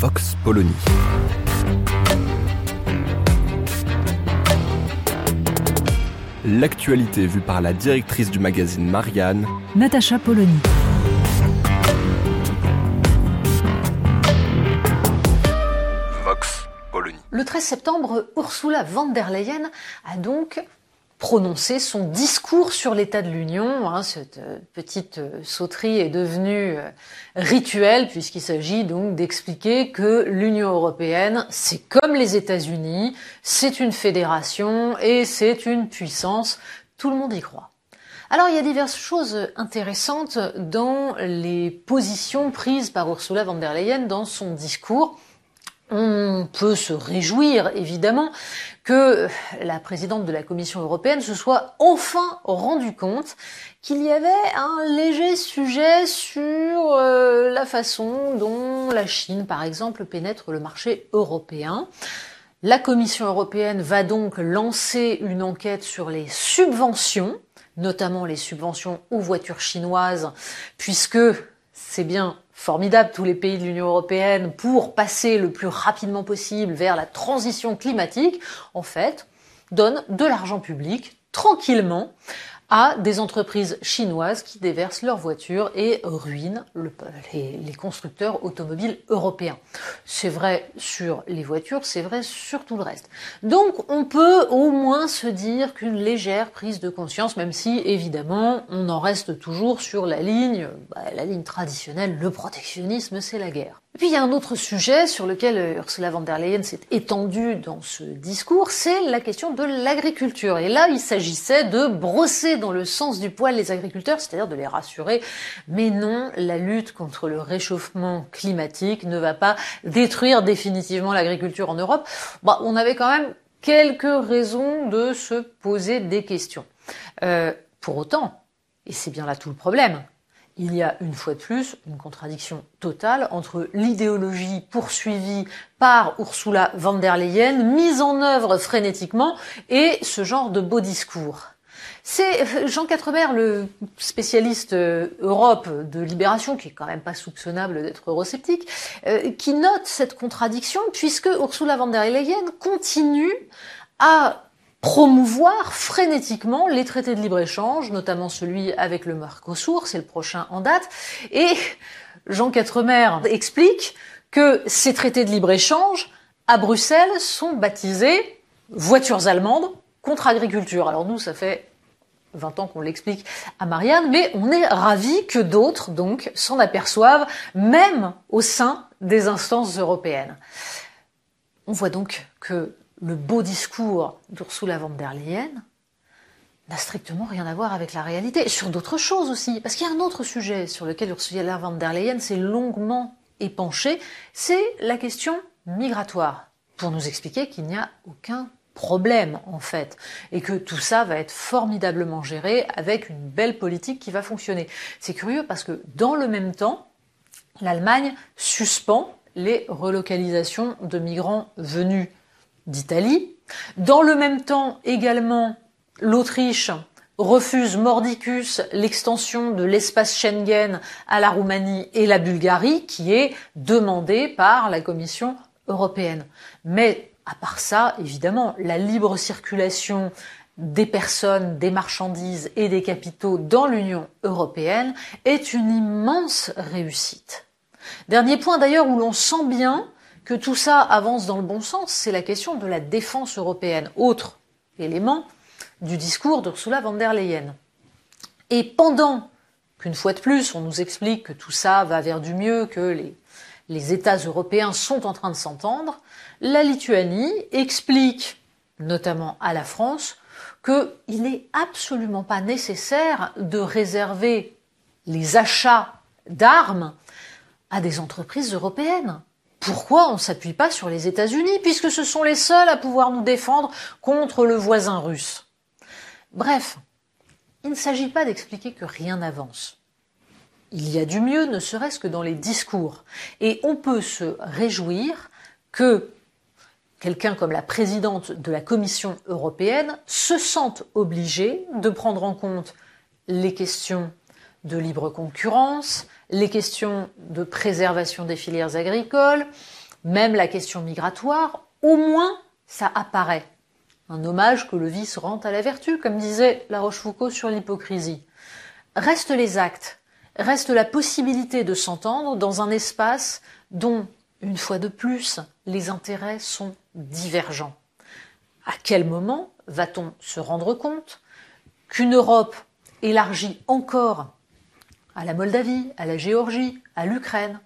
Vox Polony. L'actualité vue par la directrice du magazine Marianne, Natacha Polony. Vox Polony. Le 13 septembre, Ursula von der Leyen a donc prononcé son discours sur l'état de l'Union. Hein, cette euh, petite euh, sauterie est devenue euh, rituelle puisqu'il s'agit donc d'expliquer que l'Union européenne, c'est comme les États-Unis, c'est une fédération et c'est une puissance. Tout le monde y croit. Alors il y a diverses choses intéressantes dans les positions prises par Ursula von der Leyen dans son discours. On peut se réjouir évidemment que la présidente de la Commission européenne se soit enfin rendu compte qu'il y avait un léger sujet sur euh, la façon dont la Chine, par exemple, pénètre le marché européen. La Commission européenne va donc lancer une enquête sur les subventions, notamment les subventions aux voitures chinoises, puisque c'est bien formidable tous les pays de l'Union européenne pour passer le plus rapidement possible vers la transition climatique, en fait, donne de l'argent public tranquillement à des entreprises chinoises qui déversent leurs voitures et ruinent le, les, les, constructeurs automobiles européens. C'est vrai sur les voitures, c'est vrai sur tout le reste. Donc on peut au moins se dire qu'une légère prise de conscience, même si évidemment on en reste toujours sur la ligne, bah, la ligne traditionnelle, le protectionnisme c'est la guerre. Et puis il y a un autre sujet sur lequel Ursula von der Leyen s'est étendue dans ce discours, c'est la question de l'agriculture. Et là, il s'agissait de brosser dans le sens du poil les agriculteurs, c'est-à-dire de les rassurer. Mais non, la lutte contre le réchauffement climatique ne va pas détruire définitivement l'agriculture en Europe. Bah, on avait quand même quelques raisons de se poser des questions. Euh, pour autant, et c'est bien là tout le problème, il y a une fois de plus une contradiction totale entre l'idéologie poursuivie par Ursula von der Leyen, mise en œuvre frénétiquement, et ce genre de beau discours. C'est Jean Quatremer, le spécialiste Europe de Libération, qui est quand même pas soupçonnable d'être eurosceptique, euh, qui note cette contradiction puisque Ursula von der Leyen continue à promouvoir frénétiquement les traités de libre-échange, notamment celui avec le Mercosur, c'est le prochain en date, et Jean Quatremer explique que ces traités de libre-échange, à Bruxelles, sont baptisés voitures allemandes contre agriculture. Alors nous, ça fait 20 ans qu'on l'explique à Marianne, mais on est ravis que d'autres, donc, s'en aperçoivent, même au sein des instances européennes. On voit donc que le beau discours d'Ursula von der Leyen n'a strictement rien à voir avec la réalité. Sur d'autres choses aussi, parce qu'il y a un autre sujet sur lequel Ursula von der Leyen s'est longuement épanchée, c'est la question migratoire, pour nous expliquer qu'il n'y a aucun problème en fait, et que tout ça va être formidablement géré avec une belle politique qui va fonctionner. C'est curieux parce que dans le même temps, l'Allemagne suspend les relocalisations de migrants venus d'Italie. Dans le même temps, également, l'Autriche refuse mordicus l'extension de l'espace Schengen à la Roumanie et la Bulgarie, qui est demandée par la Commission européenne. Mais à part ça, évidemment, la libre circulation des personnes, des marchandises et des capitaux dans l'Union européenne est une immense réussite. Dernier point d'ailleurs où l'on sent bien que tout ça avance dans le bon sens, c'est la question de la défense européenne, autre élément du discours d'Ursula von der Leyen. Et pendant qu'une fois de plus, on nous explique que tout ça va vers du mieux, que les, les États européens sont en train de s'entendre, la Lituanie explique, notamment à la France, qu'il n'est absolument pas nécessaire de réserver les achats d'armes à des entreprises européennes. Pourquoi on ne s'appuie pas sur les États-Unis, puisque ce sont les seuls à pouvoir nous défendre contre le voisin russe? Bref, il ne s'agit pas d'expliquer que rien n'avance. Il y a du mieux, ne serait-ce que dans les discours. Et on peut se réjouir que quelqu'un comme la présidente de la Commission européenne se sente obligé de prendre en compte les questions de libre concurrence, les questions de préservation des filières agricoles, même la question migratoire, au moins ça apparaît. Un hommage que le vice rend à la vertu, comme disait La Rochefoucauld sur l'hypocrisie. Restent les actes, reste la possibilité de s'entendre dans un espace dont, une fois de plus, les intérêts sont divergents. À quel moment va-t-on se rendre compte qu'une Europe élargie encore à la Moldavie, à la Géorgie, à l'Ukraine,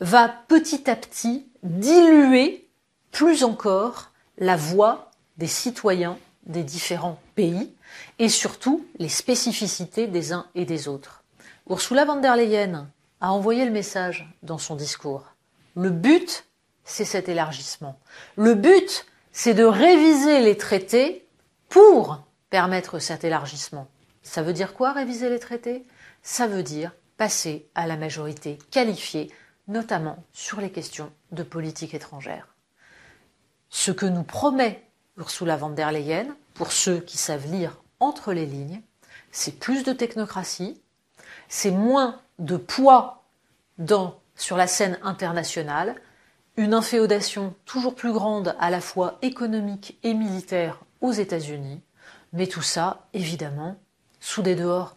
va petit à petit diluer plus encore la voix des citoyens des différents pays et surtout les spécificités des uns et des autres. Ursula von der Leyen a envoyé le message dans son discours. Le but, c'est cet élargissement. Le but, c'est de réviser les traités pour permettre cet élargissement. Ça veut dire quoi réviser les traités? Ça veut dire passer à la majorité qualifiée, notamment sur les questions de politique étrangère. Ce que nous promet Ursula von der Leyen, pour ceux qui savent lire entre les lignes, c'est plus de technocratie, c'est moins de poids sur la scène internationale, une inféodation toujours plus grande à la fois économique et militaire aux États-Unis, mais tout ça, évidemment, sous des dehors